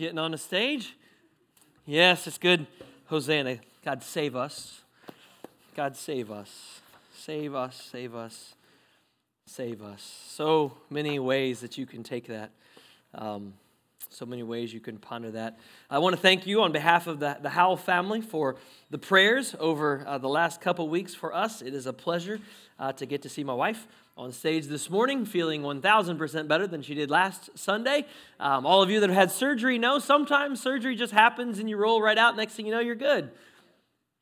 Getting on the stage? Yes, it's good. Hosanna. God save us. God save us. Save us, save us, save us. So many ways that you can take that. Um, so many ways you can ponder that. I want to thank you on behalf of the, the Howell family for the prayers over uh, the last couple weeks for us. It is a pleasure uh, to get to see my wife on stage this morning, feeling 1,000% better than she did last Sunday. Um, all of you that have had surgery know sometimes surgery just happens and you roll right out. Next thing you know, you're good.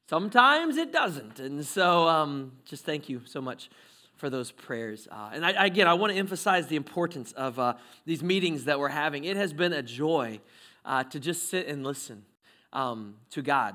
Sometimes it doesn't. And so um, just thank you so much for those prayers. Uh, and I, again, I want to emphasize the importance of uh, these meetings that we're having. It has been a joy uh, to just sit and listen um, to God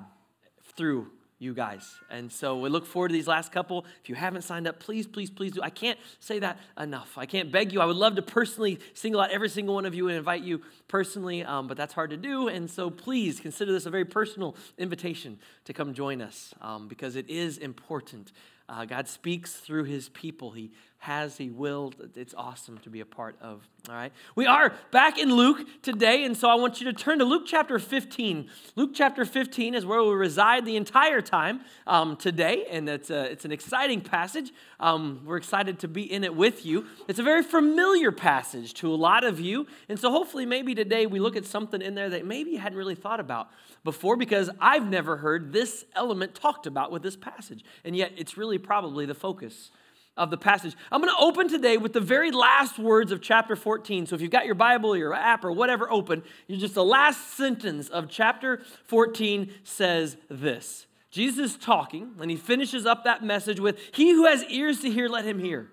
through you guys. And so we look forward to these last couple. If you haven't signed up, please, please, please do. I can't say that enough. I can't beg you. I would love to personally single out every single one of you and invite you personally, um, but that's hard to do. And so please consider this a very personal invitation to come join us um, because it is important. Uh, God speaks through his people. He has, he will. It's awesome to be a part of. All right. We are back in Luke today, and so I want you to turn to Luke chapter 15. Luke chapter 15 is where we reside the entire time um, today, and it's, a, it's an exciting passage. Um, we're excited to be in it with you. It's a very familiar passage to a lot of you, and so hopefully, maybe today we look at something in there that maybe you hadn't really thought about before because I've never heard this element talked about with this passage, and yet it's really probably the focus of the passage. I'm going to open today with the very last words of chapter 14. So if you've got your Bible or your app or whatever open, you just the last sentence of chapter 14 says this. Jesus is talking, and he finishes up that message with, He who has ears to hear, let him hear.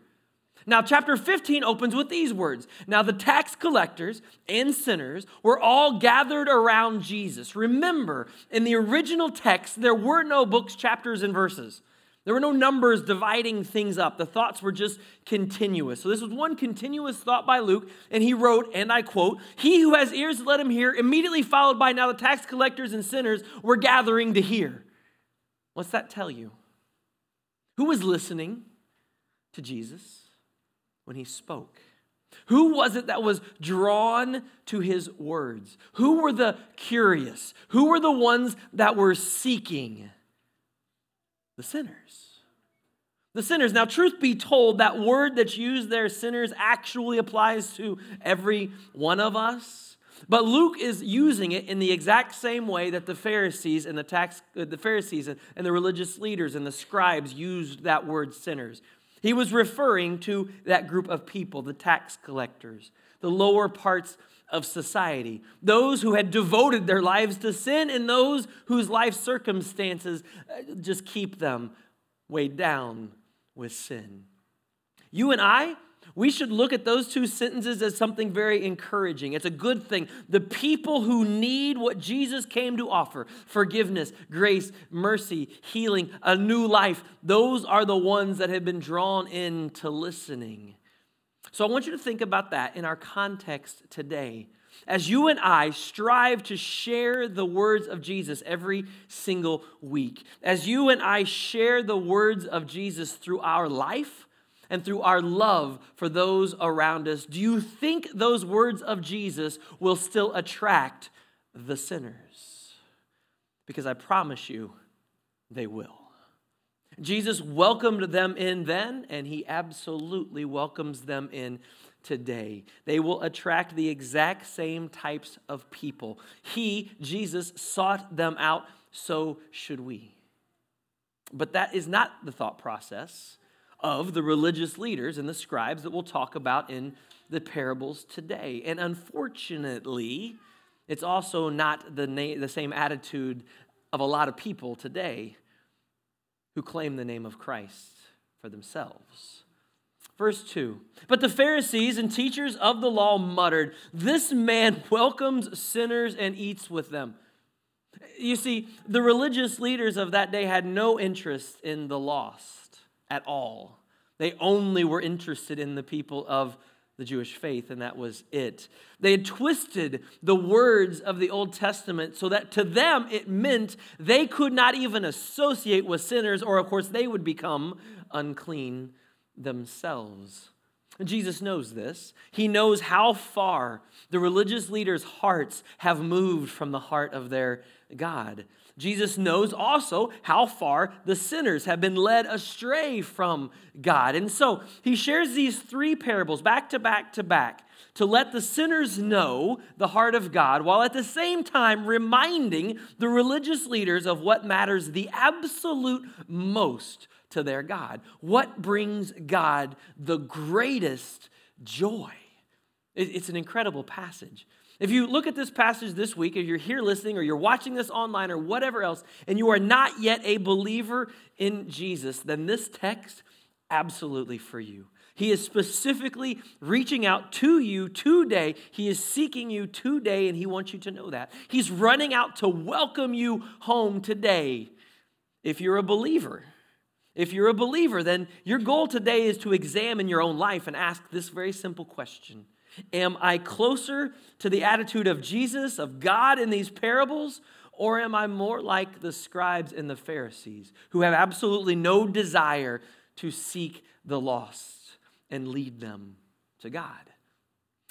Now, chapter 15 opens with these words Now, the tax collectors and sinners were all gathered around Jesus. Remember, in the original text, there were no books, chapters, and verses. There were no numbers dividing things up. The thoughts were just continuous. So this was one continuous thought by Luke, and he wrote, and I quote, He who has ears, let him hear, immediately followed by now the tax collectors and sinners were gathering to hear. What's that tell you? Who was listening to Jesus when he spoke? Who was it that was drawn to his words? Who were the curious? Who were the ones that were seeking? The sinners. The sinners. Now, truth be told, that word that's used there, sinners, actually applies to every one of us. But Luke is using it in the exact same way that the Pharisees and the tax, uh, the Pharisees and the religious leaders and the scribes used that word sinners. He was referring to that group of people, the tax collectors, the lower parts of society, those who had devoted their lives to sin, and those whose life circumstances uh, just keep them weighed down with sin. You and I, we should look at those two sentences as something very encouraging. It's a good thing. The people who need what Jesus came to offer forgiveness, grace, mercy, healing, a new life those are the ones that have been drawn into listening. So I want you to think about that in our context today. As you and I strive to share the words of Jesus every single week, as you and I share the words of Jesus through our life and through our love for those around us, do you think those words of Jesus will still attract the sinners? Because I promise you, they will. Jesus welcomed them in then, and he absolutely welcomes them in today. They will attract the exact same types of people. He, Jesus, sought them out, so should we. But that is not the thought process of the religious leaders and the scribes that we'll talk about in the parables today. And unfortunately, it's also not the, na- the same attitude of a lot of people today who claim the name of Christ for themselves. Verse 2 But the Pharisees and teachers of the law muttered, This man welcomes sinners and eats with them. You see, the religious leaders of that day had no interest in the lost at all. They only were interested in the people of the Jewish faith, and that was it. They had twisted the words of the Old Testament so that to them it meant they could not even associate with sinners, or of course they would become unclean themselves. Jesus knows this. He knows how far the religious leaders' hearts have moved from the heart of their God. Jesus knows also how far the sinners have been led astray from God. And so he shares these three parables back to back to back to let the sinners know the heart of God, while at the same time reminding the religious leaders of what matters the absolute most to their God. What brings God the greatest joy? It's an incredible passage. If you look at this passage this week, if you're here listening or you're watching this online or whatever else, and you are not yet a believer in Jesus, then this text, absolutely for you. He is specifically reaching out to you today. He is seeking you today, and He wants you to know that. He's running out to welcome you home today if you're a believer. If you're a believer, then your goal today is to examine your own life and ask this very simple question Am I closer to the attitude of Jesus, of God in these parables, or am I more like the scribes and the Pharisees who have absolutely no desire to seek the lost? and lead them to God.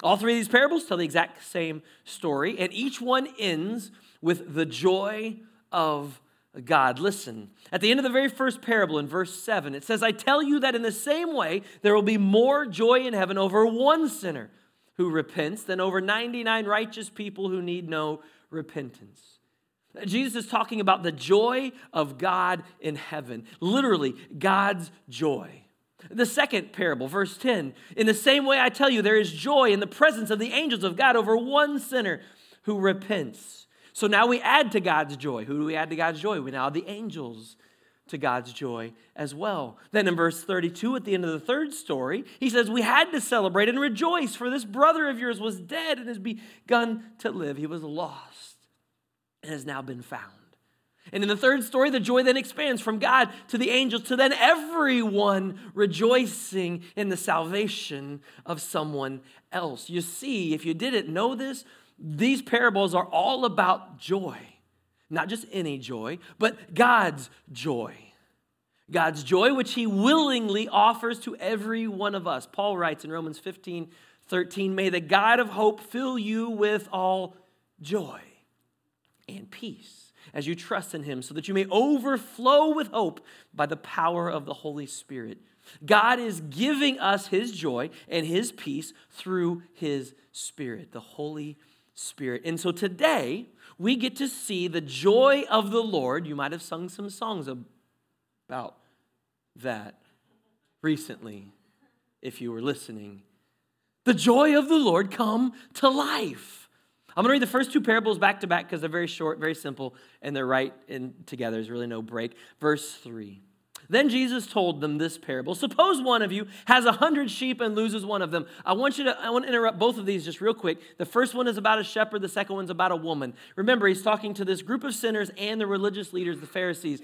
All three of these parables tell the exact same story, and each one ends with the joy of God. Listen, at the end of the very first parable in verse 7, it says, I tell you that in the same way there will be more joy in heaven over one sinner who repents than over 99 righteous people who need no repentance. Jesus is talking about the joy of God in heaven, literally, God's joy. The second parable, verse 10 In the same way I tell you, there is joy in the presence of the angels of God over one sinner who repents. So now we add to God's joy. Who do we add to God's joy? We now add the angels to God's joy as well. Then in verse 32, at the end of the third story, he says, We had to celebrate and rejoice, for this brother of yours was dead and has begun to live. He was lost and has now been found. And in the third story, the joy then expands from God to the angels to then everyone rejoicing in the salvation of someone else. You see, if you didn't know this, these parables are all about joy. Not just any joy, but God's joy. God's joy, which He willingly offers to every one of us. Paul writes in Romans 15 13, May the God of hope fill you with all joy and peace as you trust in him, so that you may overflow with hope by the power of the Holy Spirit. God is giving us his joy and his peace through his Spirit, the Holy Spirit. And so today, we get to see the joy of the Lord. You might have sung some songs about that recently, if you were listening. The joy of the Lord come to life. I'm going to read the first two parables back to back because they're very short, very simple, and they're right in together. There's really no break. Verse 3. Then Jesus told them this parable. Suppose one of you has a hundred sheep and loses one of them. I want you to I want to interrupt both of these just real quick. The first one is about a shepherd, the second one's about a woman. Remember, he's talking to this group of sinners and the religious leaders, the Pharisees.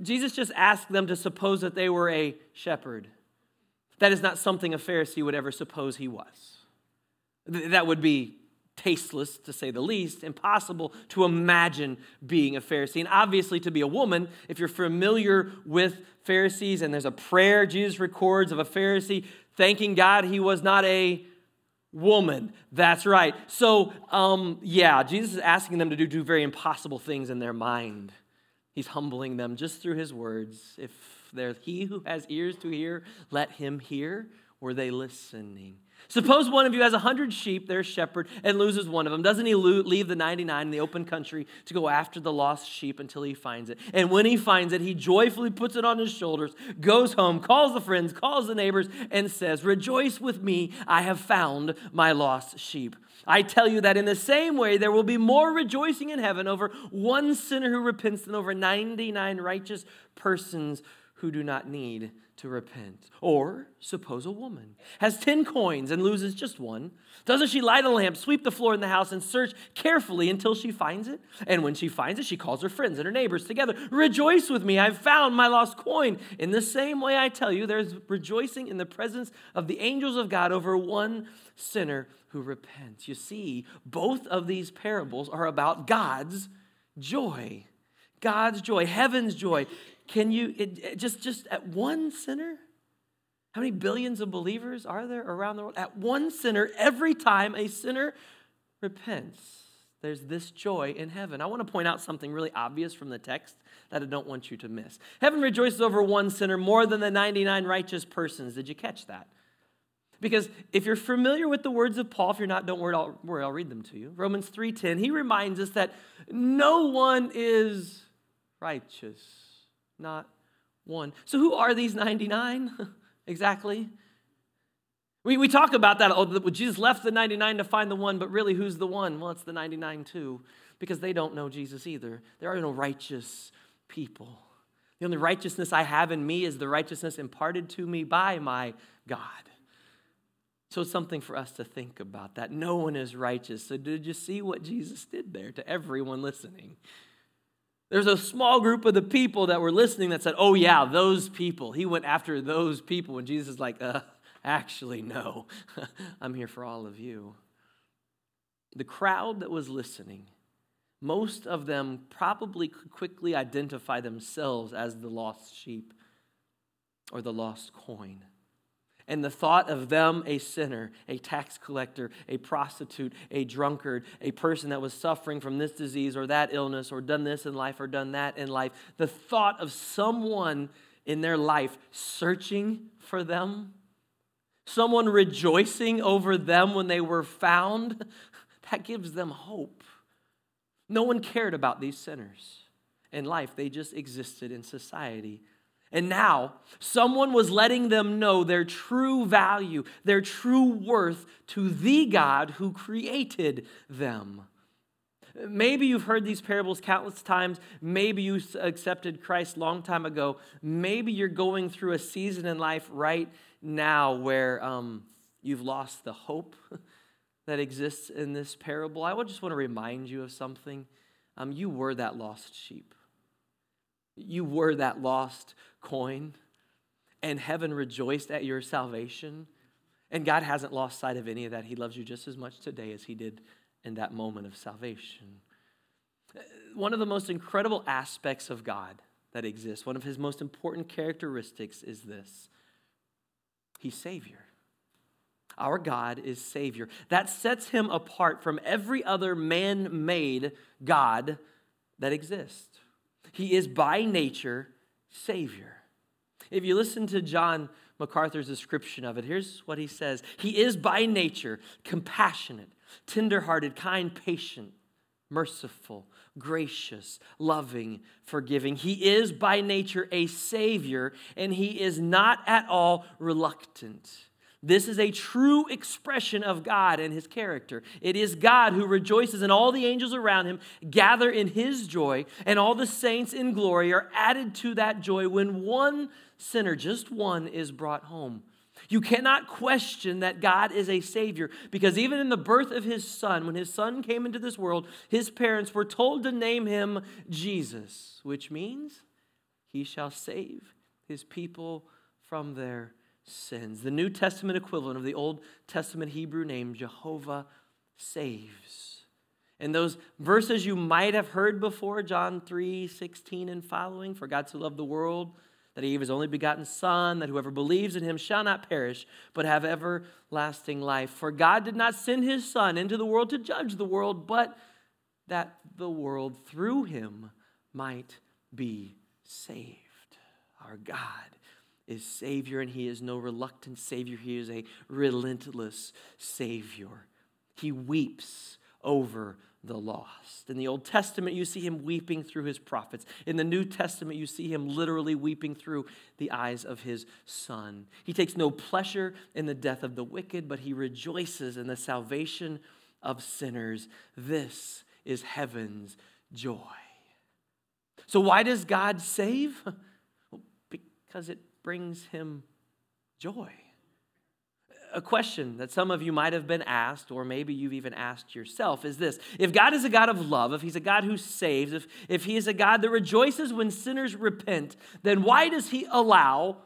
Jesus just asked them to suppose that they were a shepherd. That is not something a Pharisee would ever suppose he was. That would be tasteless, to say the least, impossible to imagine being a Pharisee. And obviously, to be a woman, if you're familiar with Pharisees, and there's a prayer Jesus records of a Pharisee thanking God he was not a woman. That's right. So, um, yeah, Jesus is asking them to do, do very impossible things in their mind. He's humbling them just through his words. If there's he who has ears to hear, let him hear. Were they listening? Suppose one of you has a hundred sheep, their shepherd, and loses one of them. Doesn't he leave the 99 in the open country to go after the lost sheep until he finds it? And when he finds it, he joyfully puts it on his shoulders, goes home, calls the friends, calls the neighbors, and says, Rejoice with me, I have found my lost sheep. I tell you that in the same way, there will be more rejoicing in heaven over one sinner who repents than over 99 righteous persons who do not need to repent. Or suppose a woman has 10 coins and loses just one. Doesn't she light a lamp, sweep the floor in the house, and search carefully until she finds it? And when she finds it, she calls her friends and her neighbors together. Rejoice with me, I've found my lost coin. In the same way, I tell you, there's rejoicing in the presence of the angels of God over one sinner who repents. You see, both of these parables are about God's joy. God's joy, heaven's joy. Can you, it, just, just at one sinner? How many billions of believers are there around the world? At one sinner, every time a sinner repents, there's this joy in heaven. I want to point out something really obvious from the text that I don't want you to miss. Heaven rejoices over one sinner more than the 99 righteous persons. Did you catch that? Because if you're familiar with the words of Paul, if you're not, don't worry, I'll, worry, I'll read them to you. Romans 3:10, he reminds us that no one is righteous, not one. So who are these 99? exactly? We, we talk about that. Oh, Jesus left the 99 to find the one, but really, who's the one? Well, it's the 99 too, because they don't know Jesus either. There are no righteous people. The only righteousness I have in me is the righteousness imparted to me by my God. So it's something for us to think about that. No one is righteous. So, did you see what Jesus did there to everyone listening? There's a small group of the people that were listening that said, Oh, yeah, those people. He went after those people. And Jesus is like, uh, Actually, no. I'm here for all of you. The crowd that was listening, most of them probably could quickly identify themselves as the lost sheep or the lost coin. And the thought of them, a sinner, a tax collector, a prostitute, a drunkard, a person that was suffering from this disease or that illness or done this in life or done that in life, the thought of someone in their life searching for them, someone rejoicing over them when they were found, that gives them hope. No one cared about these sinners in life, they just existed in society and now, someone was letting them know their true value, their true worth to the God who created them. Maybe you've heard these parables countless times. Maybe you accepted Christ long time ago. Maybe you're going through a season in life right now where um, you've lost the hope that exists in this parable. I would just want to remind you of something. Um, you were that lost sheep. You were that lost coin, and heaven rejoiced at your salvation. And God hasn't lost sight of any of that. He loves you just as much today as He did in that moment of salvation. One of the most incredible aspects of God that exists, one of His most important characteristics is this He's Savior. Our God is Savior. That sets Him apart from every other man made God that exists. He is by nature Savior. If you listen to John MacArthur's description of it, here's what he says He is by nature compassionate, tenderhearted, kind, patient, merciful, gracious, loving, forgiving. He is by nature a Savior, and He is not at all reluctant. This is a true expression of God and his character. It is God who rejoices, and all the angels around him gather in his joy, and all the saints in glory are added to that joy when one sinner, just one, is brought home. You cannot question that God is a Savior because even in the birth of His Son, when His Son came into this world, His parents were told to name Him Jesus, which means He shall save His people from their sins. The New Testament equivalent of the Old Testament Hebrew name, Jehovah saves. And those verses you might have heard before, John 3 16 and following, for God so loved the world that he gave his only begotten Son, that whoever believes in him shall not perish, but have everlasting life. For God did not send his Son into the world to judge the world, but that the world through him might be saved. Our God is Savior, and He is no reluctant Savior. He is a relentless Savior. He weeps over the lost. In the Old Testament, you see Him weeping through His prophets. In the New Testament, you see Him literally weeping through the eyes of His Son. He takes no pleasure in the death of the wicked, but He rejoices in the salvation of sinners. This is heaven's joy. So, why does God save? Because it brings him joy. A question that some of you might have been asked, or maybe you've even asked yourself, is this If God is a God of love, if He's a God who saves, if, if He is a God that rejoices when sinners repent, then why does He allow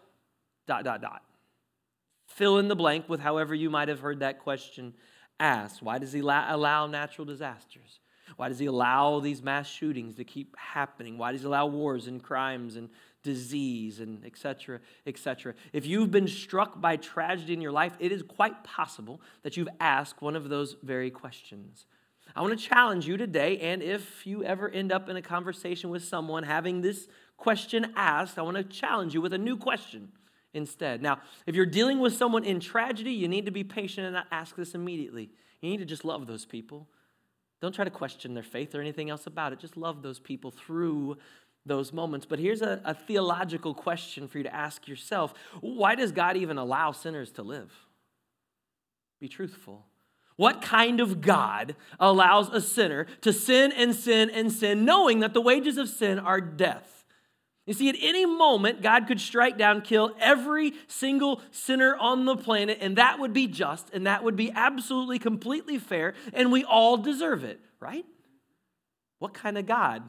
dot, dot, dot? Fill in the blank with however you might have heard that question asked. Why does He allow natural disasters? Why does he allow these mass shootings to keep happening? Why does he allow wars and crimes and disease and etc etc if you've been struck by tragedy in your life it is quite possible that you've asked one of those very questions. I want to challenge you today and if you ever end up in a conversation with someone having this question asked i want to challenge you with a new question instead. Now if you're dealing with someone in tragedy you need to be patient and not ask this immediately. You need to just love those people. Don't try to question their faith or anything else about it. Just love those people through those moments. But here's a, a, theological question for you to ask yourself Why does God even allow sinners to live? Be truthful. What kind of God allows a sinner to sin and sin and sin, knowing that the wages of sin are death? You see, at any moment, God could strike down, kill every single sinner on the planet, and that would be just, and that would be absolutely, completely fair, and we all deserve it, right? What kind of God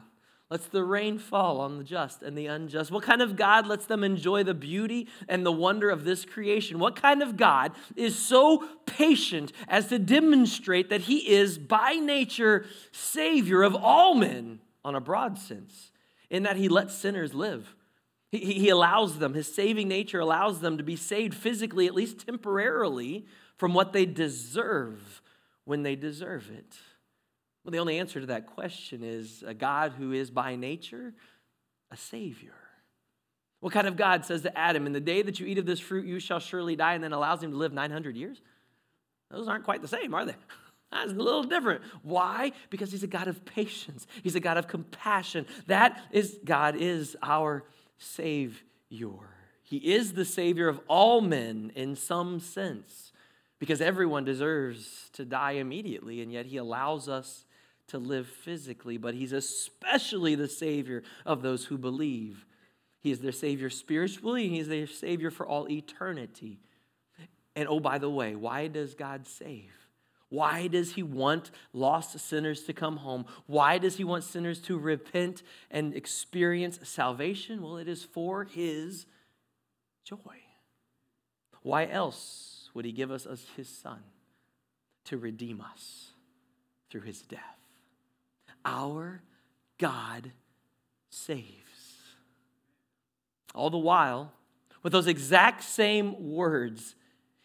lets the rain fall on the just and the unjust? What kind of God lets them enjoy the beauty and the wonder of this creation? What kind of God is so patient as to demonstrate that He is, by nature, Savior of all men on a broad sense? in that he lets sinners live. He, he allows them, his saving nature allows them to be saved physically, at least temporarily, from what they deserve when they deserve it. Well, the only answer to that question is a God who is by nature a Savior. What kind of God says to Adam, In the day that you eat of this fruit, you shall surely die, and then allows him to live 900 years? Those aren't quite the same, are they? That's a little different. Why? Because he's a God of patience. He's a God of compassion. That is, God is our Savior. He is the Savior of all men in some sense, because everyone deserves to die immediately, and yet He allows us to live physically. But He's especially the Savior of those who believe. He is their Savior spiritually, and He's their Savior for all eternity. And oh, by the way, why does God save? Why does he want lost sinners to come home? Why does he want sinners to repent and experience salvation? Well, it is for his joy. Why else would he give us his son to redeem us through his death? Our God saves. All the while, with those exact same words,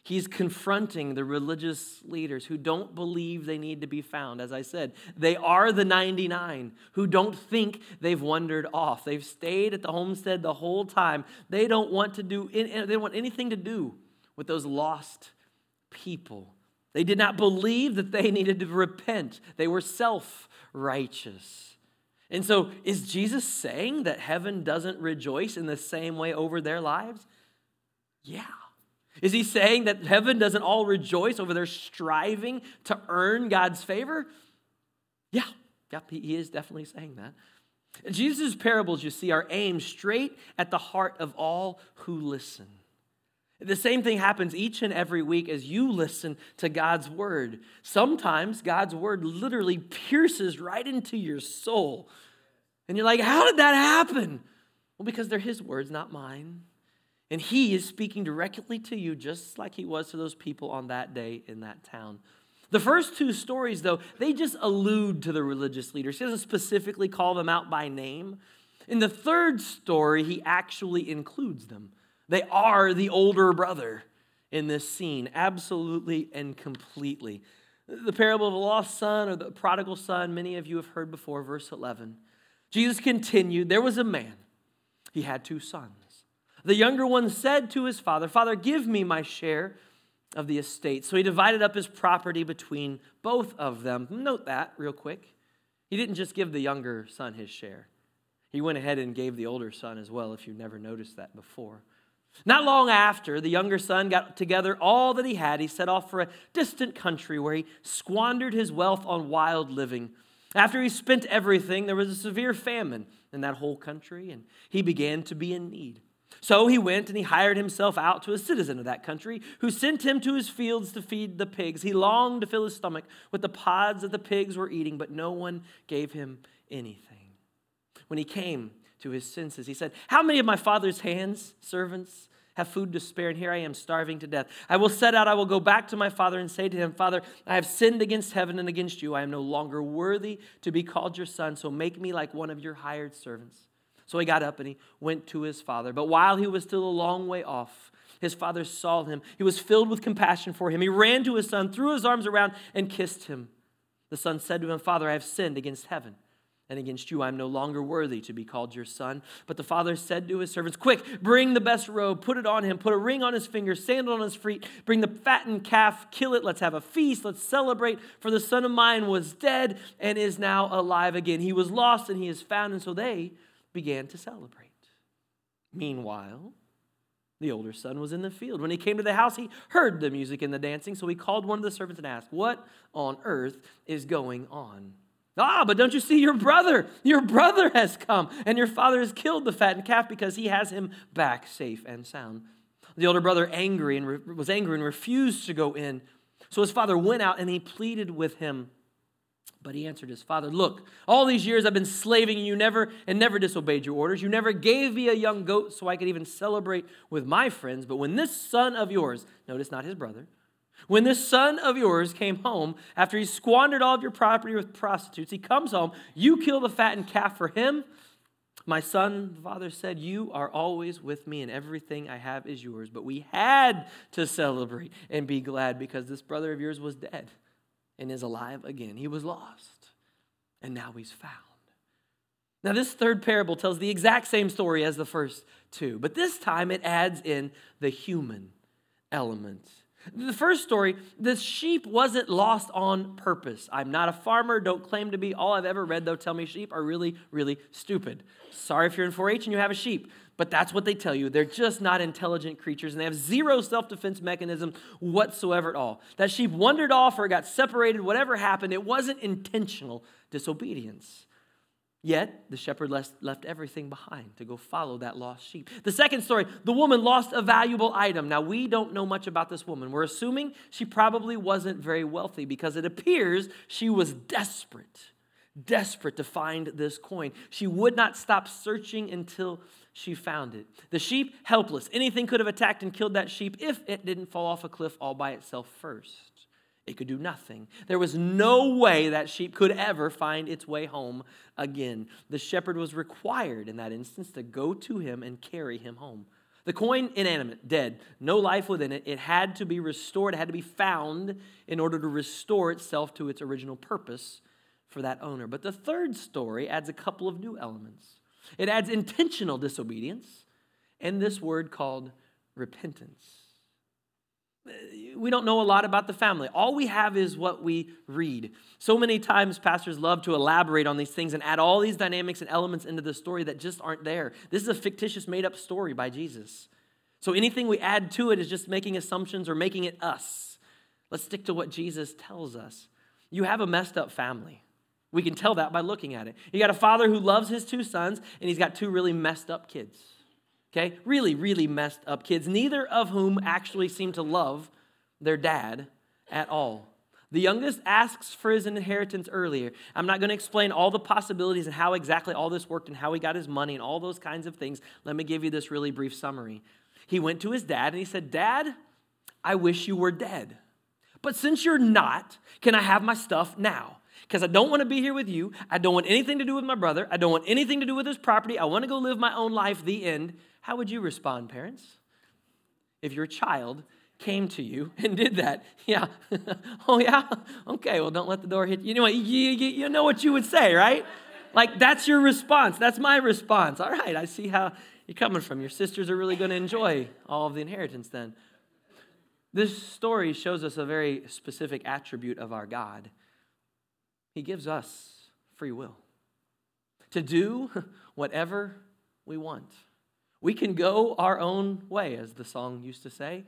He's confronting the religious leaders who don't believe they need to be found. As I said, they are the 99 who don't think they've wandered off. They've stayed at the homestead the whole time. They don't want to do they don't want anything to do with those lost people. They did not believe that they needed to repent. They were self-righteous. And so is Jesus saying that heaven doesn't rejoice in the same way over their lives? Yeah. Is he saying that heaven doesn't all rejoice over their striving to earn God's favor? Yeah, yeah, he is definitely saying that. Jesus' parables, you see, are aimed straight at the heart of all who listen. The same thing happens each and every week as you listen to God's word. Sometimes God's word literally pierces right into your soul. And you're like, how did that happen? Well, because they're his words, not mine. And he is speaking directly to you, just like he was to those people on that day in that town. The first two stories, though, they just allude to the religious leaders. He doesn't specifically call them out by name. In the third story, he actually includes them. They are the older brother in this scene, absolutely and completely. The parable of the lost son or the prodigal son, many of you have heard before, verse 11. Jesus continued, There was a man, he had two sons. The younger one said to his father, Father, give me my share of the estate. So he divided up his property between both of them. Note that real quick. He didn't just give the younger son his share, he went ahead and gave the older son as well, if you've never noticed that before. Not long after, the younger son got together all that he had. He set off for a distant country where he squandered his wealth on wild living. After he spent everything, there was a severe famine in that whole country, and he began to be in need. So he went and he hired himself out to a citizen of that country who sent him to his fields to feed the pigs. He longed to fill his stomach with the pods that the pigs were eating, but no one gave him anything. When he came to his senses, he said, How many of my father's hands, servants, have food to spare, and here I am starving to death. I will set out, I will go back to my father and say to him, Father, I have sinned against heaven and against you. I am no longer worthy to be called your son, so make me like one of your hired servants. So he got up and he went to his father. But while he was still a long way off, his father saw him. He was filled with compassion for him. He ran to his son, threw his arms around, and kissed him. The son said to him, Father, I have sinned against heaven and against you I am no longer worthy to be called your son. But the father said to his servants, Quick, bring the best robe, put it on him, put a ring on his finger, sandal on his feet, bring the fattened calf, kill it, let's have a feast, let's celebrate. For the son of mine was dead and is now alive again. He was lost and he is found. And so they began to celebrate. Meanwhile, the older son was in the field. When he came to the house, he heard the music and the dancing. So he called one of the servants and asked, What on earth is going on? Ah, but don't you see your brother? Your brother has come, and your father has killed the fattened calf because he has him back safe and sound. The older brother angry and re- was angry and refused to go in. So his father went out and he pleaded with him. But he answered his father, Look, all these years I've been slaving you never and never disobeyed your orders. You never gave me a young goat so I could even celebrate with my friends. But when this son of yours, notice not his brother, when this son of yours came home after he squandered all of your property with prostitutes, he comes home, you kill the fattened calf for him. My son, the father said, You are always with me, and everything I have is yours. But we had to celebrate and be glad because this brother of yours was dead and is alive again. He was lost, and now he's found. Now, this third parable tells the exact same story as the first two, but this time it adds in the human element the first story, the sheep wasn't lost on purpose. I'm not a farmer, don't claim to be. All I've ever read, though, tell me sheep are really, really stupid. Sorry if you're in 4 H and you have a sheep, but that's what they tell you. They're just not intelligent creatures and they have zero self defense mechanism whatsoever at all. That sheep wandered off or got separated, whatever happened, it wasn't intentional disobedience. Yet the shepherd left everything behind to go follow that lost sheep. The second story the woman lost a valuable item. Now, we don't know much about this woman. We're assuming she probably wasn't very wealthy because it appears she was desperate, desperate to find this coin. She would not stop searching until she found it. The sheep, helpless. Anything could have attacked and killed that sheep if it didn't fall off a cliff all by itself first. It could do nothing. There was no way that sheep could ever find its way home again. The shepherd was required in that instance to go to him and carry him home. The coin, inanimate, dead, no life within it. It had to be restored, it had to be found in order to restore itself to its original purpose for that owner. But the third story adds a couple of new elements it adds intentional disobedience and this word called repentance we don't know a lot about the family. All we have is what we read. So many times, pastors love to elaborate on these things and add all these dynamics and elements into the story that just aren't there. This is a fictitious, made up story by Jesus. So anything we add to it is just making assumptions or making it us. Let's stick to what Jesus tells us. You have a messed up family. We can tell that by looking at it. You got a father who loves his two sons, and he's got two really messed up kids. Okay? Really, really messed up kids, neither of whom actually seem to love their dad at all. The youngest asks for his inheritance earlier. I'm not going to explain all the possibilities and how exactly all this worked and how he got his money and all those kinds of things. Let me give you this really brief summary. He went to his dad and he said, Dad, I wish you were dead. But since you're not, can I have my stuff now? Because I don't want to be here with you. I don't want anything to do with my brother. I don't want anything to do with his property. I want to go live my own life, the end. How would you respond, parents? If your child came to you and did that, yeah. oh, yeah? Okay, well, don't let the door hit you. Know, what? You, you, you know what you would say, right? Like, that's your response. That's my response. All right, I see how you're coming from. Your sisters are really going to enjoy all of the inheritance then. This story shows us a very specific attribute of our God. He gives us free will to do whatever we want. We can go our own way, as the song used to say.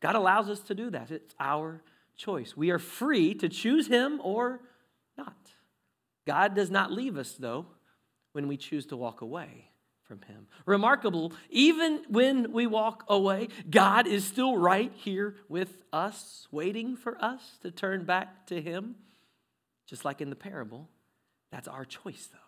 God allows us to do that. It's our choice. We are free to choose Him or not. God does not leave us, though, when we choose to walk away from Him. Remarkable, even when we walk away, God is still right here with us, waiting for us to turn back to Him. Just like in the parable, that's our choice, though.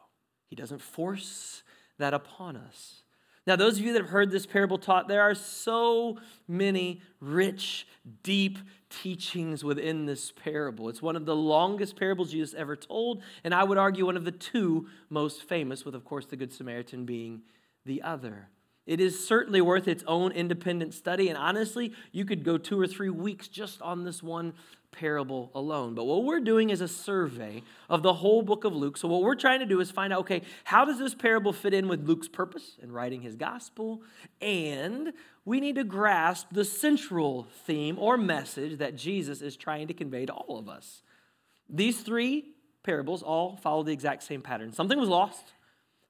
He doesn't force that upon us. Now, those of you that have heard this parable taught, there are so many rich, deep teachings within this parable. It's one of the longest parables Jesus ever told, and I would argue one of the two most famous, with, of course, the Good Samaritan being the other. It is certainly worth its own independent study, and honestly, you could go two or three weeks just on this one parable alone. But what we're doing is a survey of the whole book of Luke. So, what we're trying to do is find out okay, how does this parable fit in with Luke's purpose in writing his gospel? And we need to grasp the central theme or message that Jesus is trying to convey to all of us. These three parables all follow the exact same pattern something was lost,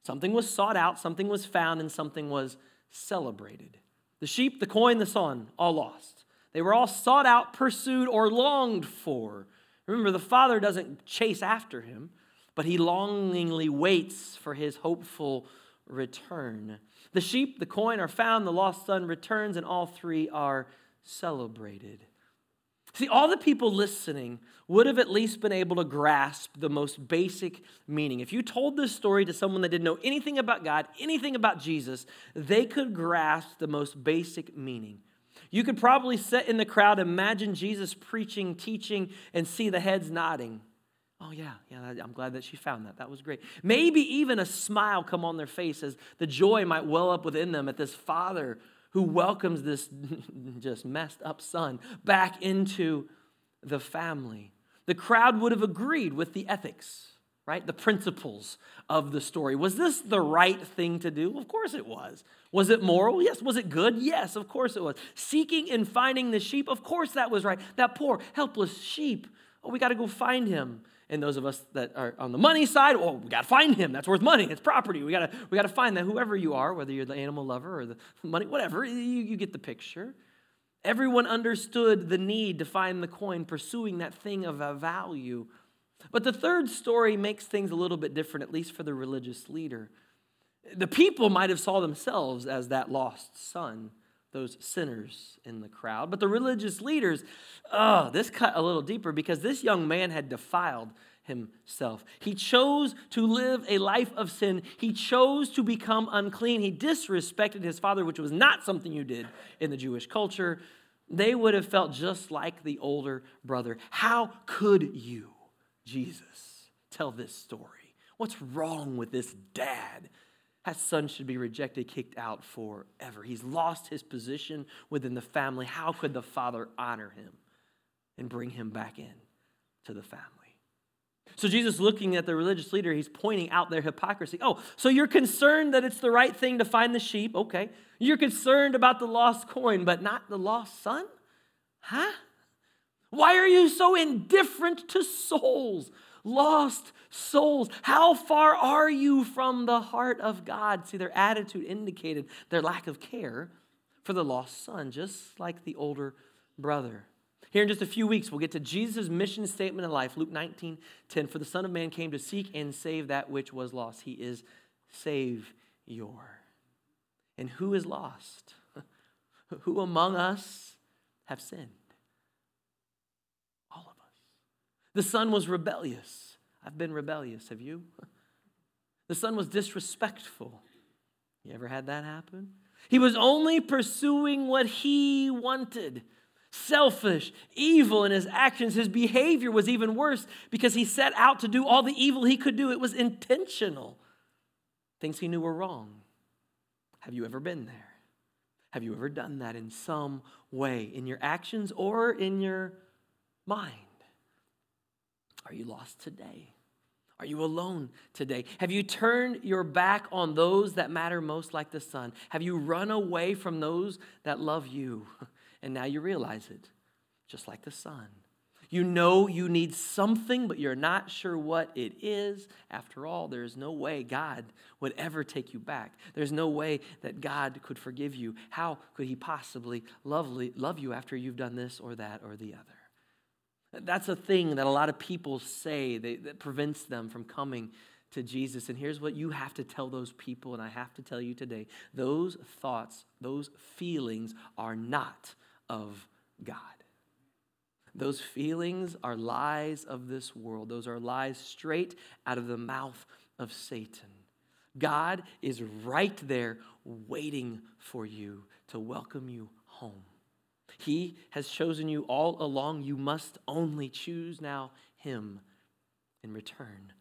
something was sought out, something was found, and something was celebrated. The sheep, the coin, the son, all lost. They were all sought out, pursued, or longed for. Remember, the Father doesn't chase after him, but he longingly waits for his hopeful return. The sheep, the coin are found, the lost son returns, and all three are celebrated. See, all the people listening would have at least been able to grasp the most basic meaning. If you told this story to someone that didn't know anything about God, anything about Jesus, they could grasp the most basic meaning. You could probably sit in the crowd, imagine Jesus preaching, teaching, and see the heads nodding. Oh, yeah, yeah, I'm glad that she found that. That was great. Maybe even a smile come on their face as the joy might well up within them at this father who welcomes this just messed up son back into the family. The crowd would have agreed with the ethics right? The principles of the story. Was this the right thing to do? Of course it was. Was it moral? Yes. Was it good? Yes, of course it was. Seeking and finding the sheep? Of course that was right. That poor, helpless sheep. Oh, we got to go find him. And those of us that are on the money side, oh, we got to find him. That's worth money. It's property. We got to we got to find that. Whoever you are, whether you're the animal lover or the money, whatever, you, you get the picture. Everyone understood the need to find the coin, pursuing that thing of value. But the third story makes things a little bit different, at least for the religious leader. The people might have saw themselves as that lost son, those sinners in the crowd. But the religious leaders, oh, this cut a little deeper because this young man had defiled himself. He chose to live a life of sin. He chose to become unclean. He disrespected his father, which was not something you did in the Jewish culture. They would have felt just like the older brother. How could you? Jesus tell this story? What's wrong with this dad? That son should be rejected, kicked out forever. He's lost his position within the family. How could the father honor him and bring him back in to the family? So, Jesus, looking at the religious leader, he's pointing out their hypocrisy. Oh, so you're concerned that it's the right thing to find the sheep? Okay. You're concerned about the lost coin, but not the lost son? Huh? Why are you so indifferent to souls? Lost souls. How far are you from the heart of God? See, their attitude indicated their lack of care for the lost son, just like the older brother. Here in just a few weeks, we'll get to Jesus' mission statement in life, Luke 19 10. For the Son of Man came to seek and save that which was lost. He is Savior. And who is lost? who among us have sinned? All of us. The son was rebellious. I've been rebellious. Have you? The son was disrespectful. You ever had that happen? He was only pursuing what he wanted. Selfish, evil in his actions. His behavior was even worse because he set out to do all the evil he could do. It was intentional. Things he knew were wrong. Have you ever been there? Have you ever done that in some way, in your actions or in your mind? Are you lost today? Are you alone today? Have you turned your back on those that matter most, like the son? Have you run away from those that love you? And now you realize it, just like the son. You know you need something, but you're not sure what it is. After all, there's no way God would ever take you back. There's no way that God could forgive you. How could He possibly lovely, love you after you've done this or that or the other? That's a thing that a lot of people say that prevents them from coming to Jesus. And here's what you have to tell those people, and I have to tell you today those thoughts, those feelings are not of God. Those feelings are lies of this world, those are lies straight out of the mouth of Satan. God is right there waiting for you to welcome you home. He has chosen you all along. You must only choose now Him in return.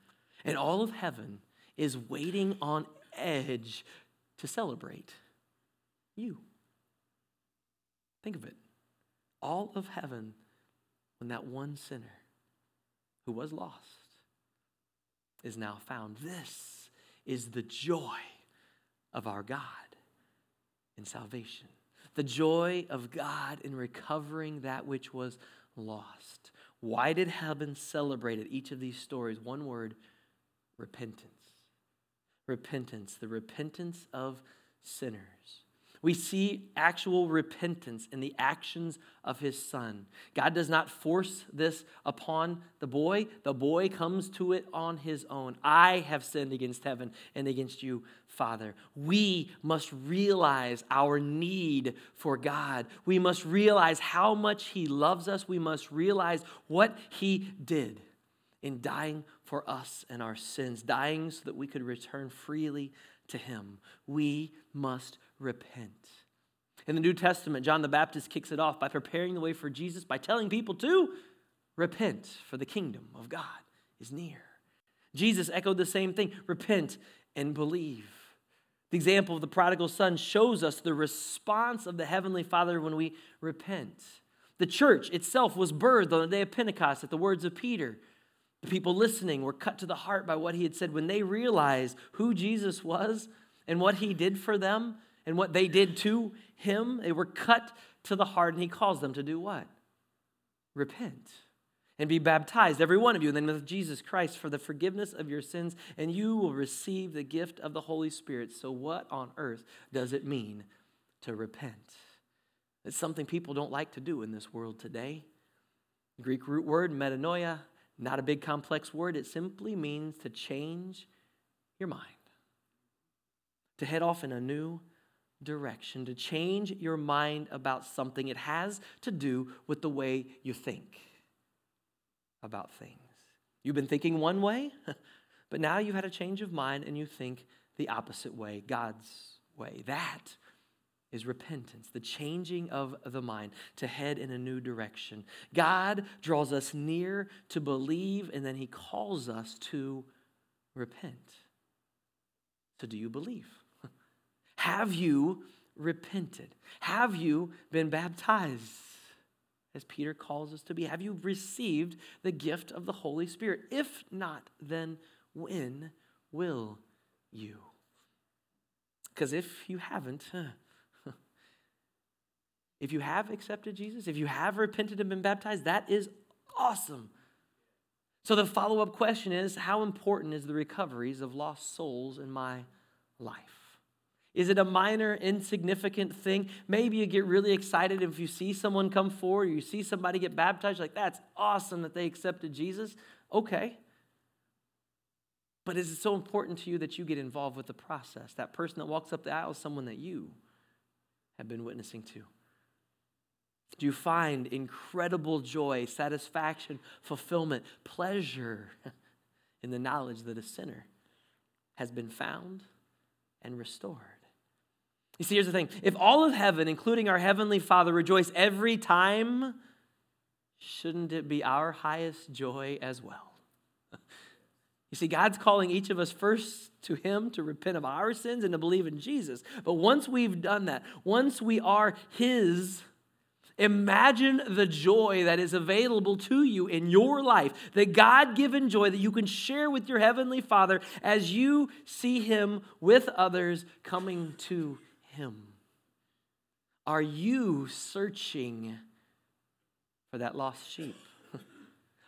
And all of heaven is waiting on edge to celebrate you. Think of it. All of heaven when that one sinner who was lost is now found. This is the joy of our God in salvation, the joy of God in recovering that which was lost. Why did heaven celebrate at each of these stories? One word repentance. Repentance, the repentance of sinners. We see actual repentance in the actions of his son. God does not force this upon the boy. The boy comes to it on his own. I have sinned against heaven and against you, Father. We must realize our need for God. We must realize how much he loves us. We must realize what he did in dying for us and our sins, dying so that we could return freely to him. We must repent. In the New Testament, John the Baptist kicks it off by preparing the way for Jesus by telling people to repent, for the kingdom of God is near. Jesus echoed the same thing repent and believe. The example of the prodigal son shows us the response of the Heavenly Father when we repent. The church itself was birthed on the day of Pentecost at the words of Peter. The people listening were cut to the heart by what he had said when they realized who Jesus was and what he did for them and what they did to him. They were cut to the heart, and he calls them to do what? Repent and be baptized, every one of you, in the name of Jesus Christ for the forgiveness of your sins, and you will receive the gift of the Holy Spirit. So, what on earth does it mean to repent? It's something people don't like to do in this world today. Greek root word, metanoia, not a big complex word. It simply means to change your mind, to head off in a new direction, to change your mind about something. It has to do with the way you think about things. You've been thinking one way, but now you've had a change of mind and you think the opposite way, God's way. That is repentance, the changing of the mind to head in a new direction. God draws us near to believe, and then He calls us to repent. So, do you believe? Have you repented? Have you been baptized? As Peter calls us to be. Have you received the gift of the Holy Spirit? If not, then when will you? Because if you haven't, if you have accepted Jesus, if you have repented and been baptized, that is awesome. So the follow up question is how important is the recoveries of lost souls in my life? Is it a minor, insignificant thing? Maybe you get really excited if you see someone come forward, you see somebody get baptized, like, that's awesome that they accepted Jesus. Okay. But is it so important to you that you get involved with the process? That person that walks up the aisle is someone that you have been witnessing to. Do you find incredible joy, satisfaction, fulfillment, pleasure in the knowledge that a sinner has been found and restored? You see, here's the thing if all of heaven, including our Heavenly Father, rejoice every time, shouldn't it be our highest joy as well? You see, God's calling each of us first to Him to repent of our sins and to believe in Jesus. But once we've done that, once we are His, imagine the joy that is available to you in your life, the God given joy that you can share with your Heavenly Father as you see Him with others coming to him? Are you searching for that lost sheep?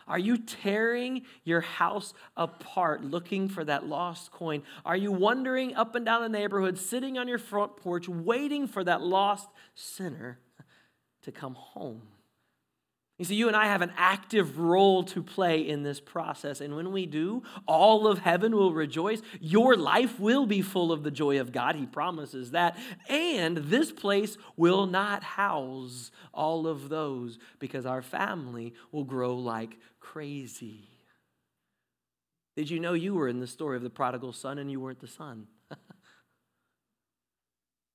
Are you tearing your house apart looking for that lost coin? Are you wandering up and down the neighborhood, sitting on your front porch, waiting for that lost sinner to come home? You see, you and I have an active role to play in this process. And when we do, all of heaven will rejoice. Your life will be full of the joy of God. He promises that. And this place will not house all of those because our family will grow like crazy. Did you know you were in the story of the prodigal son and you weren't the son?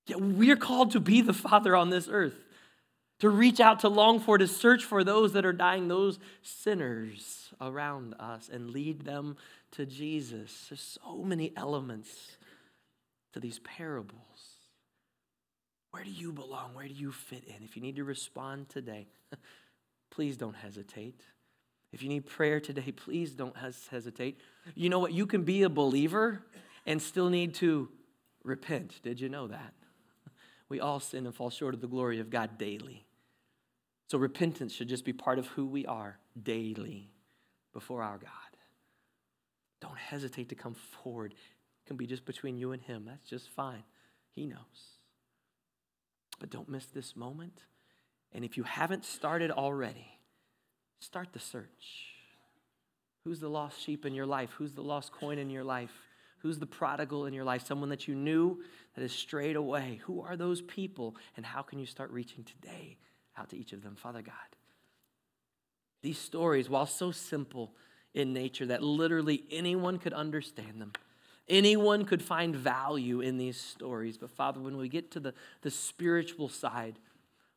yeah, we're called to be the father on this earth, to reach out, to long for, to search for those that are dying, those sinners around us, and lead them to Jesus. There's so many elements to these parables. Where do you belong? Where do you fit in? If you need to respond today, please don't hesitate. If you need prayer today, please don't hesitate. You know what? You can be a believer and still need to repent. Did you know that? We all sin and fall short of the glory of God daily. So repentance should just be part of who we are daily before our God. Don't hesitate to come forward. It can be just between you and Him. That's just fine. He knows. But don't miss this moment. And if you haven't started already, start the search. Who's the lost sheep in your life? Who's the lost coin in your life? Who's the prodigal in your life? Someone that you knew that has strayed away. Who are those people? And how can you start reaching today out to each of them? Father God, these stories, while so simple in nature that literally anyone could understand them, Anyone could find value in these stories. But Father, when we get to the, the spiritual side,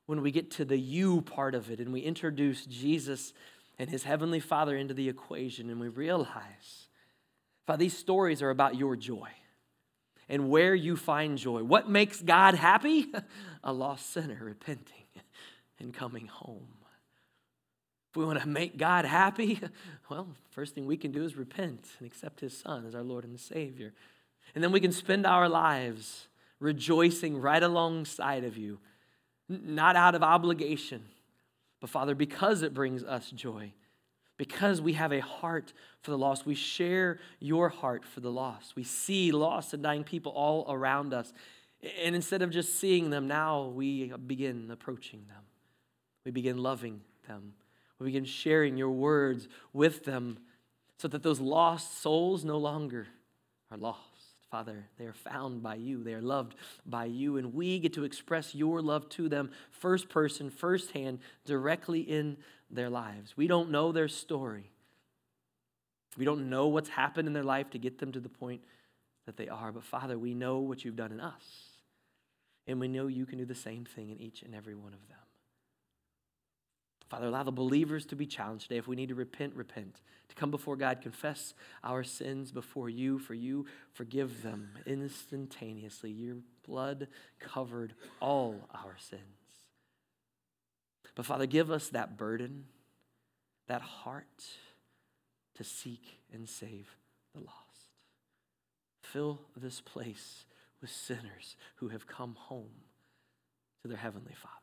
when we get to the you part of it, and we introduce Jesus and his heavenly Father into the equation, and we realize, Father, these stories are about your joy and where you find joy. What makes God happy? A lost sinner repenting and coming home. If we want to make God happy, well, first thing we can do is repent and accept His Son as our Lord and Savior. And then we can spend our lives rejoicing right alongside of you, not out of obligation, but Father, because it brings us joy, because we have a heart for the lost, we share your heart for the lost. We see lost and dying people all around us. And instead of just seeing them, now we begin approaching them. We begin loving them. We begin sharing your words with them so that those lost souls no longer are lost. Father, they are found by you. They are loved by you. And we get to express your love to them first person, first hand, directly in their lives. We don't know their story. We don't know what's happened in their life to get them to the point that they are. But Father, we know what you've done in us. And we know you can do the same thing in each and every one of them. Father, allow the believers to be challenged today. If we need to repent, repent. To come before God, confess our sins before you, for you forgive them instantaneously. Your blood covered all our sins. But Father, give us that burden, that heart to seek and save the lost. Fill this place with sinners who have come home to their Heavenly Father.